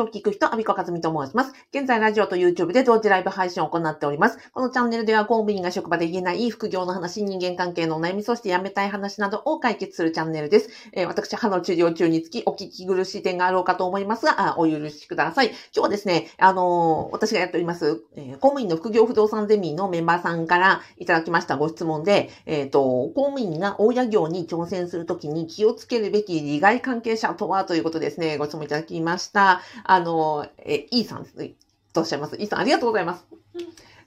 を聞く人、アビコカズミと申します。現在、ラジオと YouTube で同時ライブ配信を行っております。このチャンネルでは、公務員が職場で言えない副業の話、人間関係のお悩み、そして辞めたい話などを解決するチャンネルです。えー、私、歯の治療中につき、お聞き苦しい点があろうかと思いますが、あお許しください。今日はですね、あのー、私がやっております、えー、公務員の副業不動産ゼミのメンバーさんからいただきましたご質問で、えっ、と、公務員が大家業に挑戦するときに気をつけるべき利害関係者とはということですね、ご質問いただきました。あの、え、イーさんです。とおっしゃいます？イーさん、ありがとうございます。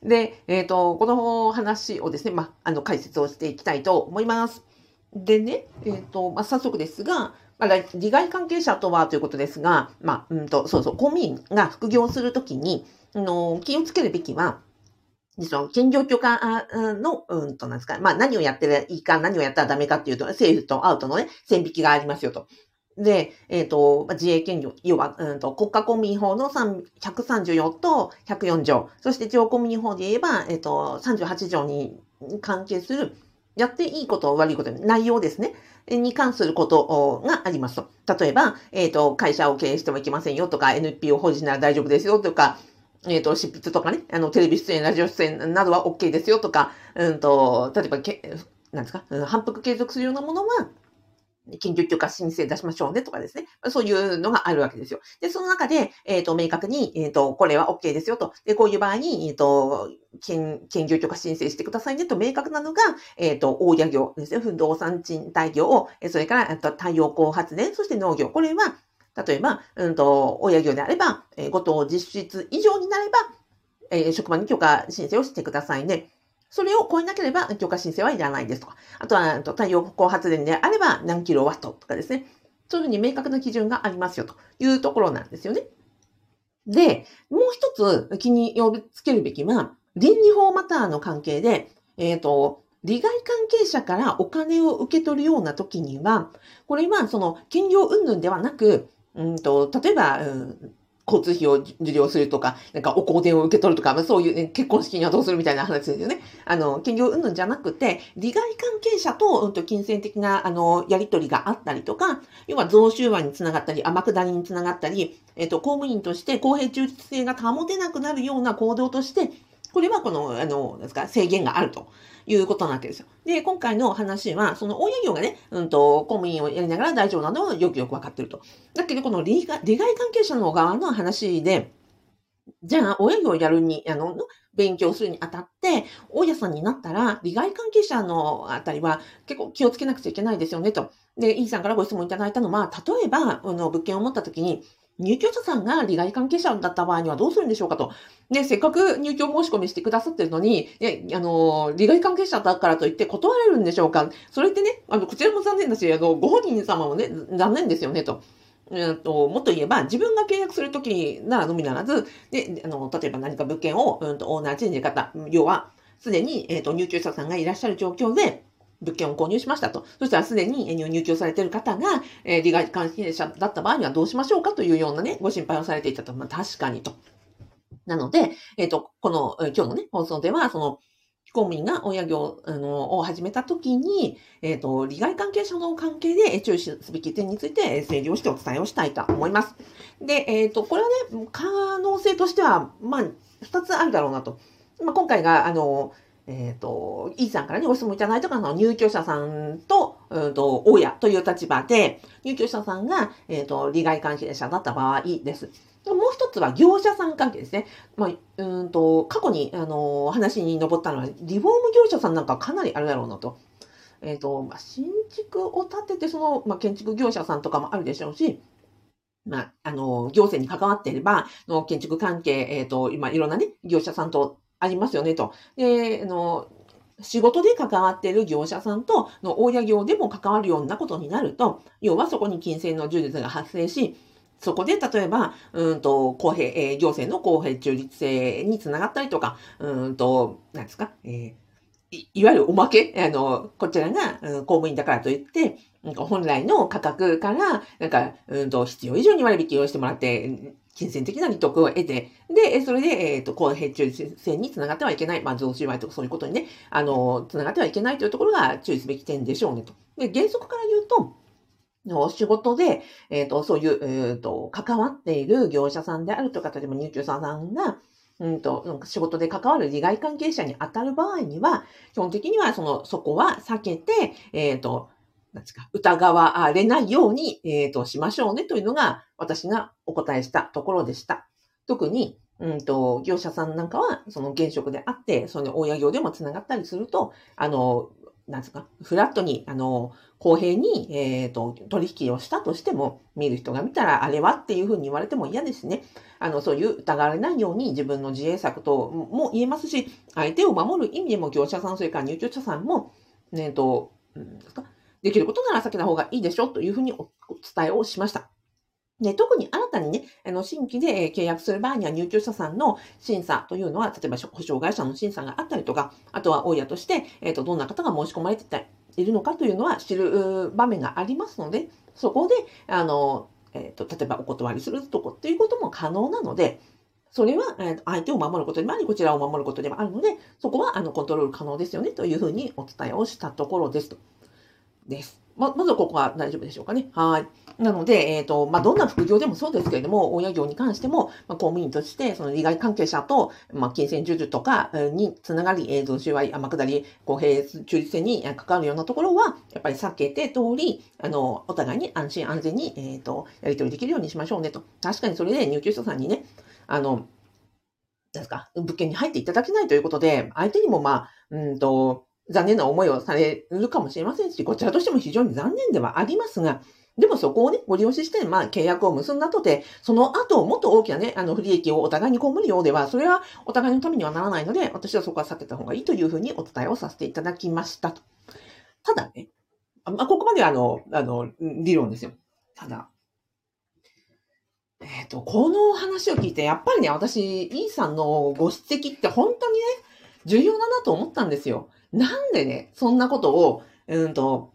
で、えっ、ー、と、この話をですね、まあ、あの、解説をしていきたいと思います。でね、えっ、ー、と、まあ、早速ですが、まあ、利害関係者とはということですが、まあ、うんと、そうそう、公務員が副業するときに、あの、気をつけるべきは、実は、兼業許可の、うんと、なんですか、まあ、何をやっていいか、何をやったらダメかっていうと、政府とアウトのね、線引きがありますよと。で、えっ、ー、と、自衛権要は、うんと、国家公務員法の134と104条、そして地方公務員法で言えば、えっ、ー、と、38条に関係する、やっていいこと、悪いこと、内容ですね。に関することがありますと。例えば、えっ、ー、と、会社を経営してはいけませんよとか、NPO 法人なら大丈夫ですよとか、えっ、ー、と、執筆とかね、あの、テレビ出演、ラジオ出演などは OK ですよとか、うんと、例えば、けなんですか、反復継続するようなものは、緊急許可申請出しましょうねとかですね。そういうのがあるわけですよ。で、その中で、えっ、ー、と、明確に、えっ、ー、と、これは OK ですよと。で、こういう場合に、えっ、ー、と、緊急許可申請してくださいねと明確なのが、えっ、と、大家業ですね。不動産賃貸業を、それから、太陽光発電、そして農業。これは、例えば、うんと、親業であれば、えー、ご当実質以上になれば、えー、職場に許可申請をしてくださいね。それを超えなければ許可申請はいらないですとか。あとは、太陽光発電であれば何キロワットとかですね。そういうふうに明確な基準がありますよというところなんですよね。で、もう一つ気に呼びつけるべきは、倫理法マターの関係で、えっ、ー、と、利害関係者からお金を受け取るような時には、これはその兼業云々ではなく、うんと、例えば、うん交通費を受領するとか、なんかお香典を受け取るとか、まあ、そういう、ね、結婚式にはどうするみたいな話ですよね。あの、兼業云々じゃなくて、利害関係者と、うんと、金銭的な、あの、やり取りがあったりとか、要は贈収賄につながったり、天下りにつながったり、えっ、ー、と、公務員として公平中立性が保てなくなるような行動として、これはこの、あの、ですか、制限があると。いうことなわけですよ。で、今回の話は、その大家業がね、うんと、公務員をやりながら大丈夫なのはよくよくわかってると。だけど、この利害利害関係者の側の話で、じゃあ、親業をやるに、あの、勉強するにあたって、大家さんになったら、利害関係者のあたりは結構気をつけなくちゃいけないですよね、と。で、イーさんからご質問いただいたのは、例えば、あの、物件を持った時に、入居者さんが利害関係者だった場合にはどうするんでしょうかと。で、せっかく入居申し込みしてくださってるのに、ね、あの、利害関係者だからといって断れるんでしょうかそれってね、あの、こちらも残念だし、あの、ご本人様もね、残念ですよね、と。えっと、もっと言えば、自分が契約するときならのみならず、で、あの、例えば何か物件を、うんと、オーナーチェンジ方、要は、すでに、えっ、ー、と、入居者さんがいらっしゃる状況で、物件を購入しましたと。そしたらすでに入居されている方が、え、利害関係者だった場合にはどうしましょうかというようなね、ご心配をされていたと。まあ確かにと。なので、えっ、ー、と、この、今日のね、放送では、その、公務員が親業あのを始めたときに、えっ、ー、と、利害関係者の関係で注意すべき点について整理をしてお伝えをしたいと思います。で、えっ、ー、と、これはね、可能性としては、まあ、二つあるだろうなと。まあ、今回が、あの、えっ、ー、と、イーさんからね、ご質問いただいたかの入居者さんと、うんと、親という立場で、入居者さんが、えっ、ー、と、利害関係者だった場合です。もう一つは業者さん関係ですね。まあ、うんと、過去に、あの、話に上ったのは、リフォーム業者さんなんかかなりあるだろうなと。えっ、ー、と、まあ、新築を建てて、その、まあ、建築業者さんとかもあるでしょうし、まあ、あの、行政に関わっていれば、の建築関係、えっ、ー、と、今、いろんなね、業者さんとありますよねと。で、あの、仕事で関わっている業者さんとの大家業でも関わるようなことになると、要はそこに金銭の充実が発生し、そこで例えば、うんと、公平、えー、行政の公平中立性につながったりとか、うんと、なんですか、えーいいわゆるおまけ、あの、こちらが、うん、公務員だからといって、なんか本来の価格から、なんか、うんと、必要以上に割引をしてもらって、金銭的な利得を得て、で、それで、えっ、ー、と、公平中立性につながってはいけない、まあ、増収賄とかそういうことにね、あの、つながってはいけないというところが注意すべき点でしょうねと。で、原則から言うと、の仕事で、えっ、と、そういう、えっ、と、関わっている業者さんであるとか、例えば入居者さんが、うんと、仕事で関わる利害関係者に当たる場合には、基本的にはその、そこは避けて、えっ、と、なんですか、疑われないように、えっ、と、しましょうねというのが、私がお答えしたところでした。特に、うんと、業者さんなんかは、その現職であって、その親業でも繋がったりすると、あの、なんですか、フラットに、あの、公平に、えっ、ー、と、取引をしたとしても、見る人が見たら、あれはっていうふうに言われても嫌ですね。あの、そういう疑われないように自分の自衛策とも言えますし、相手を守る意味でも業者さん、それから入居者さんも、えっ、と、うんですか、できることなら避けた方がいいでしょというふうにお伝えをしました。で、特に新たにね、あの、新規で契約する場合には入居者さんの審査というのは、例えば保証会社の審査があったりとか、あとは大家として、えっ、ー、と、どんな方が申し込まれているのかというのは知る場面がありますので、そこで、あの、えっ、ー、と、例えばお断りするとこっていうことも可能なので、それは、えー、相手を守ることでもあり、こちらを守ることでもあるので、そこは、あの、コントロール可能ですよね、というふうにお伝えをしたところですと。です。ま、まずここは大丈夫でしょうかね。はい。なので、えっ、ー、と、まあ、どんな副業でもそうですけれども、親業に関しても、まあ、公務員として、その利害関係者と、まあ、金銭授受とかにつながり、えー、贈収賄、天下り、公平、中立性に関わるようなところは、やっぱり避けて通り、あの、お互いに安心安全に、えっ、ー、と、やり取りできるようにしましょうねと。確かにそれで入居者さんにね、あの、なんですか、物件に入っていただけないということで、相手にもまあ、うんと、残念な思いをされるかもしれませんし、こちらとしても非常に残念ではありますが、でもそこをね、ご利用しして、まあ、契約を結んだとて、その後、もっと大きなね、あの、不利益をお互いに被るようでは、それはお互いのためにはならないので、私はそこは避けた方がいいというふうにお伝えをさせていただきましたと。ただね、まあ、ここまではあの、あの、理論ですよ。ただ、えっ、ー、と、この話を聞いて、やっぱりね、私、イーさんのご指摘って本当にね、重要だなと思ったんですよ。なんでね、そんなことを、うんと、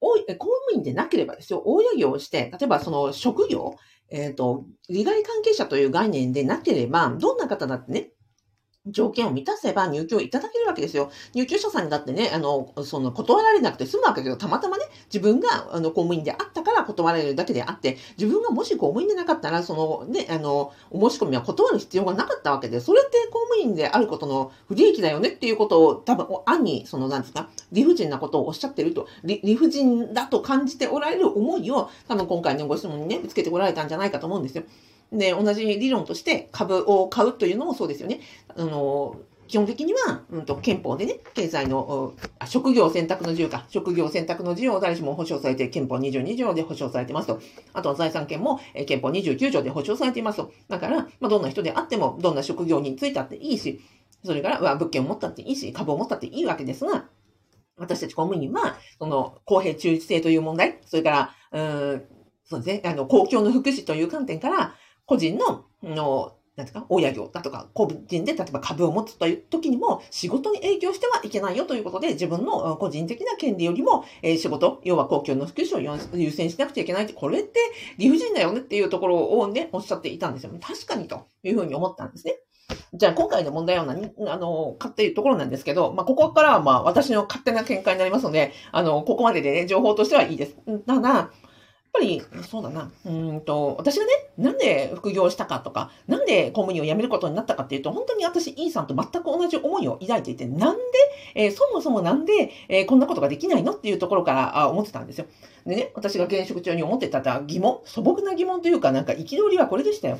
公務員でなければですよ、大家業をして、例えばその職業、えっ、ー、と、利害関係者という概念でなければ、どんな方だってね、条件を満たせば入居をいただけるわけですよ。入居者さんにだってね、あの、その断られなくて済むわけですよ。たまたまね、自分があの公務員であったから断られるだけであって、自分がもし公務員でなかったら、そのね、あの、お申し込みは断る必要がなかったわけで、それって公務員であることの不利益だよねっていうことを多分、暗に、その、なんですか、理不尽なことをおっしゃってると、理理不尽だと感じておられる思いを、多分今回のご質問にね、つけてこられたんじゃないかと思うんですよ。で、同じ理論として株を買うというのもそうですよね。あの、基本的には、うんと、憲法でね、経済の、職業選択の自由か、職業選択の自由を誰しも保障されて、憲法22条で保障されてますと。あとは財産権も、え憲法29条で保障されていますと。だから、まあ、どんな人であっても、どんな職業に就いたっていいし、それから、物件を持ったっていいし、株を持ったっていいわけですが、私たち公務員は、その、公平中立性という問題、それから、うん、そうですね、あの、公共の福祉という観点から、個人の、の、なんですか、親業だとか、個人で例えば株を持つという時にも仕事に影響してはいけないよということで、自分の個人的な権利よりも、えー、仕事、要は公共の福祉を優先しなくちゃいけないって、これって理不尽だよねっていうところをね、おっしゃっていたんですよ。確かにというふうに思ったんですね。じゃあ今回の問題は何、あの、かっていうところなんですけど、まあ、ここからはまあ私の勝手な見解になりますので、あの、ここまででね、情報としてはいいです。ただ、ぱり、そうだな。うんと、私がね、なんで副業したかとか、なんで公務員を辞めることになったかっていうと、本当に私、E さんと全く同じ思いを抱いていて、なんで、えー、そもそもなんで、えー、こんなことができないのっていうところからあ思ってたんですよ。でね、私が現職中に思ってた疑問、素朴な疑問というか、なんか憤りはこれでしたよ。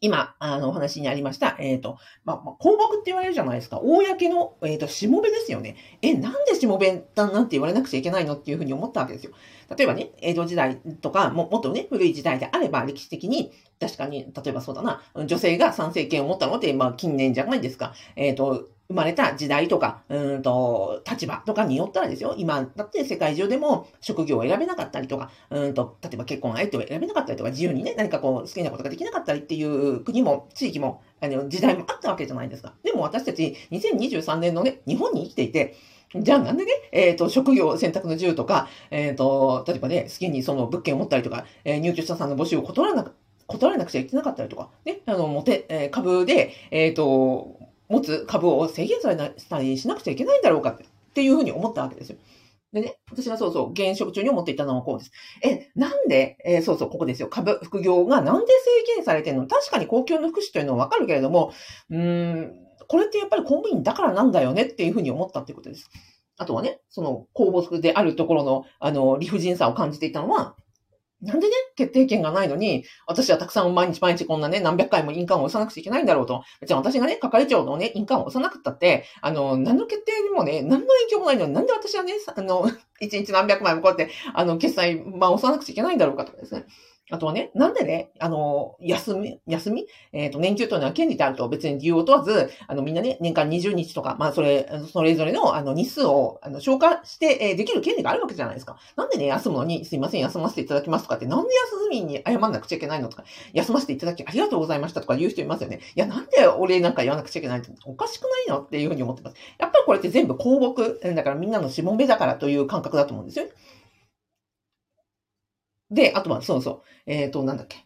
今、あの、お話にありました、えっ、ー、と、まあ、ま、公木って言われるじゃないですか。公の、えっ、ー、と、しもべですよね。え、なんでしもべだなんて言われなくちゃいけないのっていうふうに思ったわけですよ。例えばね、江戸時代とか、ももっとね、古い時代であれば、歴史的に、確かに、例えばそうだな、女性が参政権を持ったのって、まあ、近年じゃないですか。えっ、ー、と、生まれた時代とか、うんと、立場とかによったらですよ。今、だって世界中でも職業を選べなかったりとか、うんと、例えば結婚相手を選べなかったりとか、自由にね、何かこう、好きなことができなかったりっていう国も、地域も、あの、時代もあったわけじゃないですか。でも私たち、2023年のね、日本に生きていて、じゃあなんでね、えっ、ー、と、職業選択の自由とか、えっ、ー、と、例えばね、好きにその物件を持ったりとか、えー、入居者さんの募集を断らなく、断らなくちゃいけなかったりとか、ね、あの、もて、えー、株で、えっ、と、持つ株を制限されたりしなくちゃいけないんだろうかっていうふうに思ったわけですよ。でね、私がそうそう、現職中に思っていたのはこうです。え、なんで、えー、そうそう、ここですよ。株、副業がなんで制限されてるの確かに公共の福祉というのはわかるけれども、うん、これってやっぱり公務員だからなんだよねっていうふうに思ったってことです。あとはね、その公募であるところの、あの、理不尽さを感じていたのは、なんでね、決定権がないのに、私はたくさん毎日毎日こんなね、何百回も印鑑を押さなくちゃいけないんだろうと。別に私がね、係長のね、印鑑を押さなかったって、あの、何の決定にもね、何の影響もないのに、なんで私はね、あの、一日何百枚もこうやって、あの、決済まあ押さなくちゃいけないんだろうかとかですね。あとはね、なんでね、あの、休み、休み？えっ、ー、と、年休というのは権利であると別に理由を問わず、あの、みんなね、年間20日とか、まあ、それ、それぞれの、あの、日数を、あの、消化して、えー、できる権利があるわけじゃないですか。なんでね、休むのに、すいません、休ませていただきますとかって、なんで休みに謝んなくちゃいけないのとか、休ませていただきありがとうございましたとか言う人いますよね。いや、なんで俺なんか言わなくちゃいけないっておかしくないの？っていうふうに思ってます。やっぱりこれって全部公木、だからみんなのしもべだからという感覚だと思うんですよね。で、あとは、そうそう。えっ、ー、と、なんだっけ。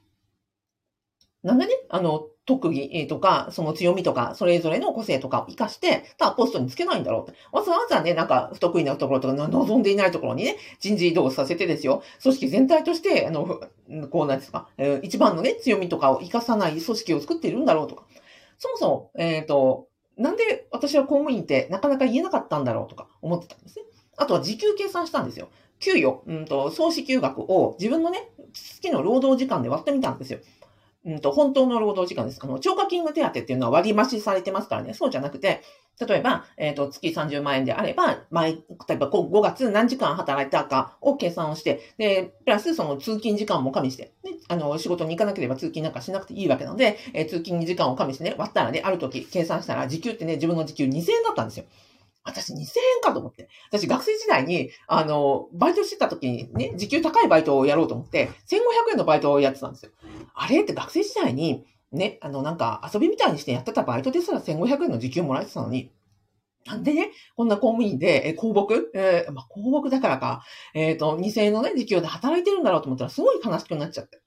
なんでね、あの、特技とか、その強みとか、それぞれの個性とかを活かして、他ポストにつけないんだろうって。わざわざね、なんか不得意なところとか、望んでいないところにね、人事異動させてですよ。組織全体として、あの、こうなんですか、えー、一番のね、強みとかを活かさない組織を作っているんだろうとか。そもそも、えっ、ー、と、なんで私は公務員ってなかなか言えなかったんだろうとか思ってたんですね。あとは時給計算したんですよ。給与、うんと、総支給額を自分のね、月の労働時間で割ってみたんですよ。うんと、本当の労働時間です。あの、超過勤務手当っていうのは割増しされてますからね。そうじゃなくて、例えば、えっ、ー、と、月30万円であれば、毎、例えば5月何時間働いたかを計算をして、で、プラスその通勤時間も加味して、ね、あの、仕事に行かなければ通勤なんかしなくていいわけなので、えー、通勤時間を加味してね、割ったらね、ある時計算したら、時給ってね、自分の時給2000円だったんですよ。私2000円かと思って。私学生時代に、あの、バイトしてた時にね、時給高いバイトをやろうと思って、1500円のバイトをやってたんですよ。あれって学生時代に、ね、あの、なんか遊びみたいにしてやってたバイトですら1500円の時給もらえてたのに、なんでね、こんな公務員で、え、公木えー、まあ、公木だからか、えっ、ー、と、2000円のね、時給で働いてるんだろうと思ったら、すごい悲しくなっちゃって。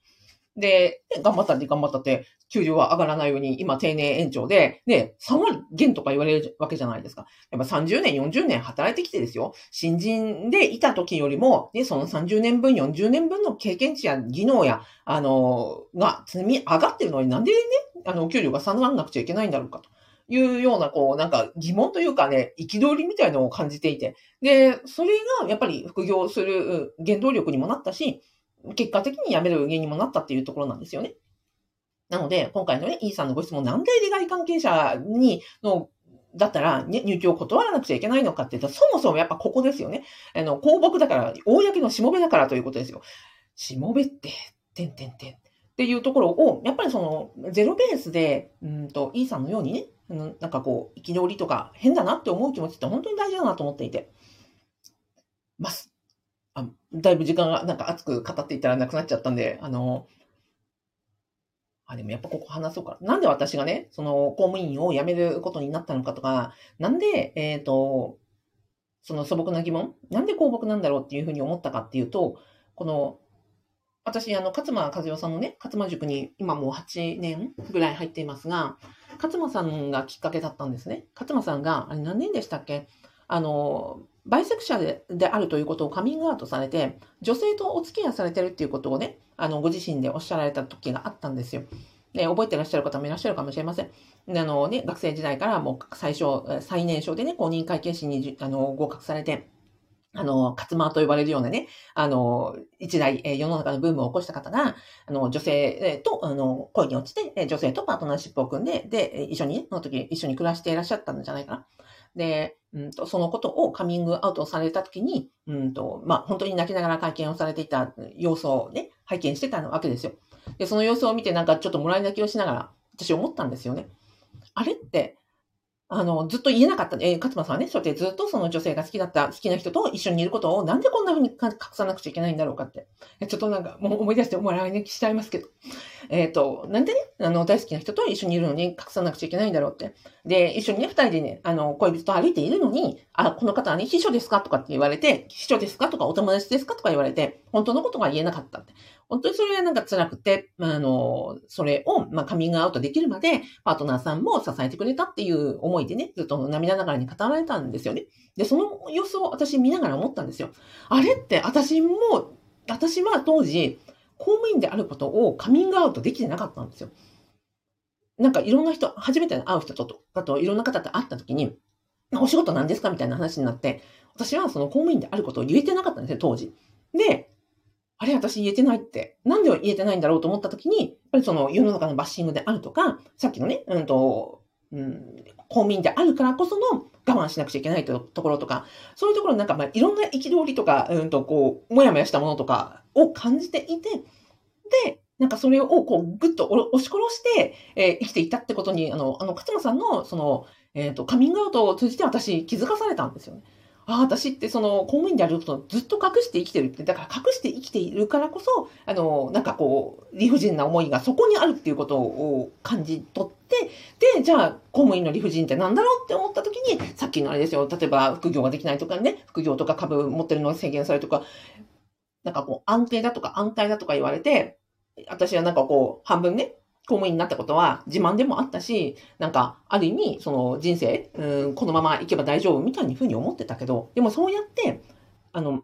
で、頑張ったって頑張ったって、給料は上がらないように、今定年延長で、で、3割減とか言われるわけじゃないですか。やっぱ30年、40年働いてきてですよ。新人でいた時よりも、ね、その30年分、40年分の経験値や技能や、あの、が積み上がってるのになんでね、あの、給料が下がらなくちゃいけないんだろうかと。いうような、こう、なんか疑問というかね、憤りみたいのを感じていて。で、それがやっぱり副業する原動力にもなったし、結果的に辞める原因にもなったっていうところなんですよね。なので、今回のね、E さんのご質問、なんで利害関係者に、の、だったら、ね、入居を断らなくちゃいけないのかって言ったら、そもそもやっぱここですよね。あの、公木だから、公のしもべだからということですよ。しもべって、てんてんてん。っていうところを、やっぱりその、ゼロベースで、うんと、E さんのようにね、なんかこう、憤りとか変だなって思う気持ちって本当に大事だなと思っていて。ます。あ、だいぶ時間がなんか熱く語っていたらなくなっちゃったんで、あの、あ、でもやっぱここ話そうか。なんで私がね、その公務員を辞めることになったのかとか、なんで、えっ、ー、と、その素朴な疑問なんで公木なんだろうっていうふうに思ったかっていうと、この、私、あの、勝間和代さんのね、勝間塾に今もう8年ぐらい入っていますが、勝間さんがきっかけだったんですね。勝間さんが、あれ何年でしたっけ？あの、バイセクシャルであるということをカミングアウトされて、女性とお付き合いされてるっていうことをね、あの、ご自身でおっしゃられた時があったんですよ。で、覚えてらっしゃる方もいらっしゃるかもしれません。あのね、学生時代からもう最初、最年少でね、公認会計士にあの合格されて、あの、カツマーと呼ばれるようなね、あの、一大、え世の中のブームを起こした方が、あの、女性と、あの、恋に落ちて、女性とパートナーシップを組んで、で、一緒にね、その時一緒に暮らしていらっしゃったんじゃないかな。で、うんと、そのことをカミングアウトされたときに、うんと、まあ、本当に泣きながら会見をされていた様子をね、拝見してたわけですよ。で、その様子を見てなんかちょっともらい泣きをしながら、私思ったんですよね。あれって、あの、ずっと言えなかった、えー、勝間さんはね、そうやってずっとその女性が好きだった、好きな人と一緒にいることをなんでこんな風に隠さなくちゃいけないんだろうかって。ちょっとなんか、もう思い出して笑い泣きしちゃいますけど。えっ、ー、と、なんでね、あの、大好きな人と一緒にいるのに隠さなくちゃいけないんだろうって。で、一緒にね、二人でね、あの、恋人と歩いているのに、あ、この方はね、秘書ですかとかって言われて、秘書ですかとかお友達ですかとか言われて、本当のことが言えなかったって。本当にそれがなんか辛くて、まあ、あの、それを、まあ、カミングアウトできるまで、パートナーさんも支えてくれたっていう思いでね、ずっと涙ながらに語られたんですよね。で、その様子を私見ながら思ったんですよ。あれって私も、私は当時、公務員であることをカミングアウトできてなかったんですよ。なんかいろんな人、初めて会う人と、あといろんな方と会った時に、お仕事何ですか？みたいな話になって、私はその公務員であることを言えてなかったんですよ、当時。で、あれ、私言えてないって。なんで言えてないんだろうと思った時に、やっぱりその世の中のバッシングであるとか、さっきのね、うんと、うん、公務員であるからこその我慢しなくちゃいけないとところとか、そういうところなんかまあいろんな憤りとか、うんとこう、もやもやしたものとかを感じていて、で、なんかそれをこうぐっと押し殺して、えー、生きていたってことに、あの、あの、勝間さんのその、えっ、ー、と、カミングアウトを通じて私気づかされたんですよね。ああ、私ってその公務員であることをずっと隠して生きてるって、だから隠して生きているからこそ、あの、なんかこう、理不尽な思いがそこにあるっていうことを感じ取って、で、じゃあ、公務員の理不尽って何だろうって思った時に、さっきのあれですよ、例えば副業ができないとかね、副業とか株持ってるのが制限されるとか、なんかこう、安定だとか安泰だとか言われて、私はなんかこう、半分ね、公務員になったことは自慢でもあったし、なんか、ある意味、その人生、うん、このまま行けば大丈夫みたいにふうに思ってたけど、でもそうやって、あの、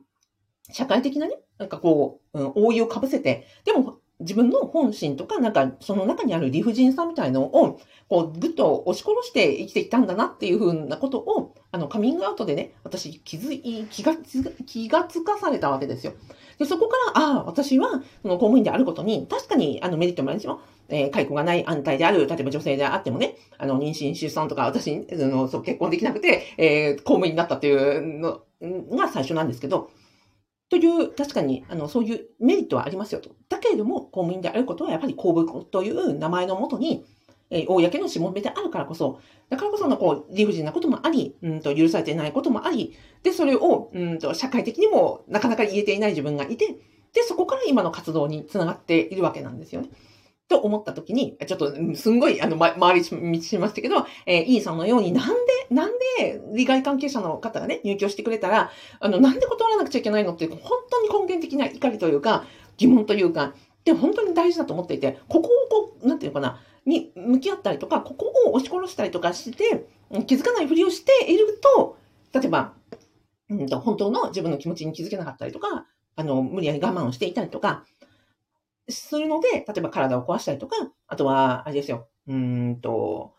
社会的なね、なんかこう、うん、覆いをかぶせて、でも自分の本心とか、なんかその中にある理不尽さみたいのを、こう、ぐっと押し殺して生きてきたんだなっていうふうなことを、あの、カミングアウトでね、私気づい、気がつ、気がつかされたわけですよ。で、そこから、ああ、私は、その公務員であることに、確かに、あの、メリットもあるんですよ。えー、解雇がない安泰である、例えば女性であってもね、あの、妊娠、出産とか、私、あの、そう、結婚できなくて、えー、公務員になったっていうのが最初なんですけど、という、確かに、あの、そういうメリットはありますよと。だけれども、公務員であることは、やっぱり公務という名前のもとに、えー、公のしもべであるからこそ、だからこその、こう、理不尽なこともあり、うんと、許されていないこともあり、で、それを、うんと、社会的にもなかなか言えていない自分がいて、で、そこから今の活動につながっているわけなんですよね。と思った時に、ちょっと、すんごい、あの、ま、回り道しましたけど、えー、E さんのように、なんで、なんで、利害関係者の方がね、入居してくれたら、あの、なんで断らなくちゃいけないのっていう、本当に根源的な怒りというか、疑問というか、で、本当に大事だと思っていて、ここをこう、なんていうのかな、に向き合ったりとか、ここを押し殺したりとかして、気づかないふりをしていると、例えば、うんと、本当の自分の気持ちに気づけなかったりとか、あの、無理やり我慢をしていたりとか、するので、例えば体を壊したりとか、あとは、あれですよ、うんと、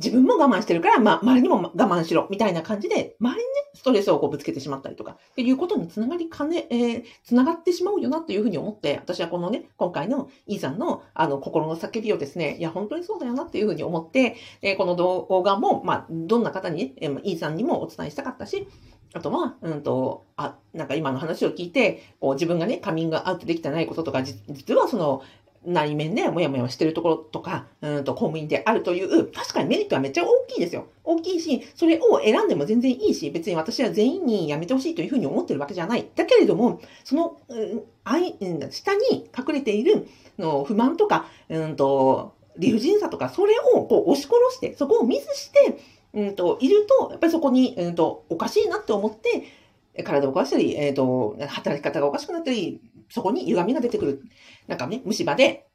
自分も我慢してるから、ま、周りにも我慢しろ、みたいな感じで、周りにね、ストレスをこうぶつけてしまったりとか、っていうことにつながりかね、えー、つながってしまうよなというふうに思って、私はこのね、今回のイーさんの、あの、心の叫びをですね、いや、本当にそうだよなっていうふうに思って、えー、この動画も、まあ、どんな方にね、えー、イーさんにもお伝えしたかったし、あとは、うんと、あ、なんか今の話を聞いて、こう自分がね、カミングアウトできてないこととか、実はその、内面でもやもやしてるところとか、うんと公務員であるという、確かにメリットはめっちゃ大きいですよ。大きいし、それを選んでも全然いいし、別に私は全員にやめてほしいというふうに思ってるわけじゃない。だけれども、その、うん、下に隠れているの不満とか、うんと、理不尽さとか、それをこう押し殺して、そこをミスして、うんと、いると、やっぱりそこに、うんと、おかしいなって思って、体を壊したり、えっ、ー、と、働き方がおかしくなったり、そこに歪みが出てくる。なんかね、虫歯で、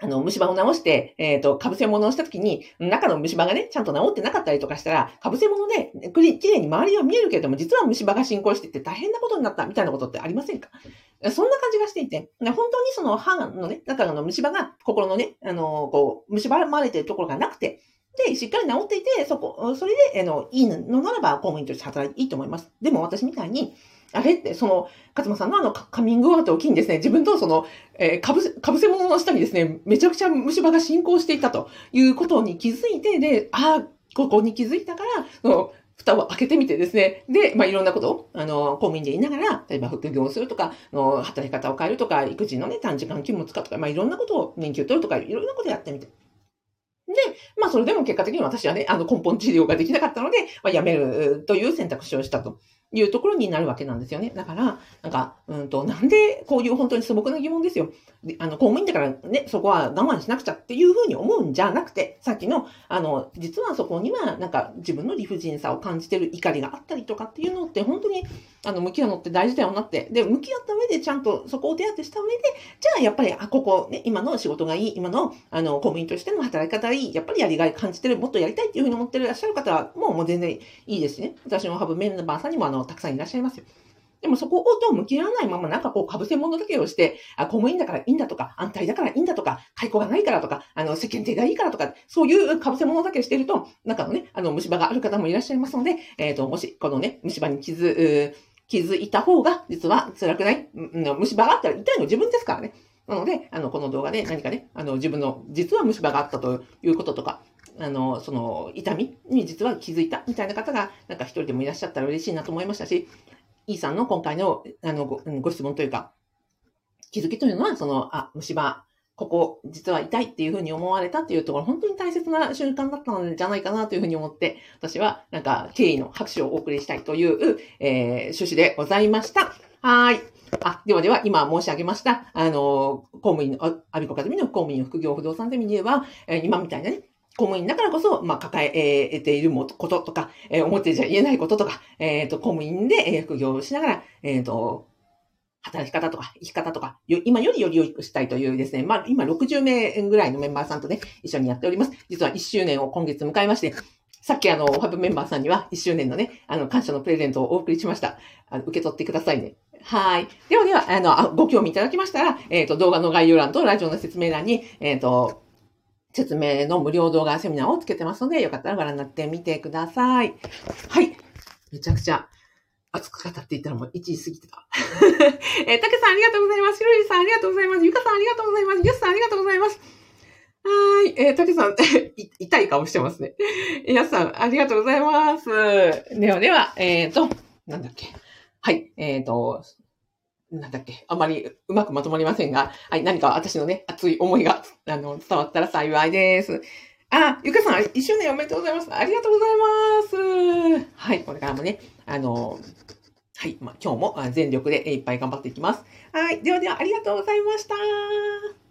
あの、虫歯を直して、えっ、ー、と、被せ物をしたときに、中の虫歯がね、ちゃんと治ってなかったりとかしたら、被せ物で、きれいに周りは見えるけれども、実は虫歯が進行してて大変なことになったみたいなことってありませんか？そんな感じがしていて、本当にその歯のね、中の虫歯が、心のね、あの、こう、虫歯まれてるところがなくて、で、しっかり治っていて、そこ、それで、あの、いいのならば、公務員として働いていいと思います。でも私みたいに、あれって、その、勝間さんのあのカミングアウトを機にですね、自分とその、えー、かぶせ、かぶせ物の下にですね、めちゃくちゃ虫歯が進行していたということに気づいて、で、ああ、ここに気づいたから、その、蓋を開けてみてですね。で、まあ、いろんなことを、あの、公務員で言いながら、例えば副業をするとか、の働き方を変えるとか、育児のね、短時間勤務を使うとか、まあ、いろんなことを、年休取るとか、いろんなことやってみて。で、まあ、それでも結果的に私はね、あの、根本治療ができなかったので、まあ、やめるという選択肢をしたと。いうところになるわけなんですよね。だから、なんか、うんと、なんでこういう本当に素朴な疑問ですよ。あの、公務員だからね、そこは我慢しなくちゃっていうふうに思うんじゃなくて、さっきの、あの、実はそこには、なんか自分の理不尽さを感じてる怒りがあったりとかっていうのって、本当に、あの、向き合うのって大事だよなって。で、向き合った上でちゃんとそこを手当てした上で、じゃあやっぱり、あ、ここ、ね、今の仕事がいい、今の、あの、公務員としての働き方がいい、やっぱりやりがい感じてる、もっとやりたいっていうふうに思ってらっしゃる方は、もうもう全然いいですね。私のハブメンバーさんにも、あの、たくさんいらっしゃいますよ。でもそこをと向き合わないままなんかこう、被せ物だけをして、あ、公務員だからいいんだとか、安泰だからいいんだとか、解雇がないからとか、あの、世間体がいいからとか、そういう被せ物だけしてると、中のね、あの、虫歯がある方もいらっしゃいますので、えっ、ー、と、もし、このね、虫歯に傷、気づいた方が、実は辛くない、うん、虫歯があったら痛いの自分ですからね。なので、あの、この動画で何かね、あの、自分の、実は虫歯があったということとか、あの、その、痛みに実は気づいたみたいな方が、なんか一人でもいらっしゃったら嬉しいなと思いましたし、イーさんの今回の、あのご、ご質問というか、気づきというのは、その、あ、虫歯、ここ、実は痛いっていうふうに思われたっていうところ、本当に大切な瞬間だったのじゃないかなというふうに思って、私は、なんか、敬意の拍手をお送りしたいという、えー、趣旨でございました。はい。あ、ではでは、今申し上げました、あの、公務員の、アビコカデミの公務員副業不動産ゼミでは、えー、今みたいなね、公務員だからこそ、まあ、抱えているもこととか、えー、表じゃ言えないこととか、えっ、ー、と、公務員で、えー、副業をしながら、えっ、ー、と、働き方とか、生き方とか、今よりより良くしたいというですね、まあ、今60名ぐらいのメンバーさんとね、一緒にやっております。実は1周年を今月迎えまして、さっきあの、オハブメンバーさんには1周年のね、あの、感謝のプレゼントをお送りしました。あの受け取ってくださいね。はい。ではでは、あの、ご興味いただきましたら、えっ、ー、と、動画の概要欄とラジオの説明欄に、えっ、ー、と、説明の無料動画セミナーをつけてますので、よかったらご覧になってみてください。はい。めちゃくちゃ熱く語っていたらもう1時過ぎてた。えー、たけさんありがとうございます。ひろりさんありがとうございます。ゆかさんありがとうございます。ゆっさんありがとうございます。はい。えー、たけさん、痛い顔してますね。やすさん、ありがとうございます。ではでは、えっ、ー、と、なんだっけ。はい。えっ、ー、と、なんだっけ、あまりうまくまとまりませんが、はい、何か私のね、熱い思いが、あの、伝わったら幸いです。あ、ゆかさん、一周年おめでとうございます。ありがとうございます。はい、これからもね、あの、はい、まあ、今日も全力でいっぱい頑張っていきます。はい、ではではありがとうございました。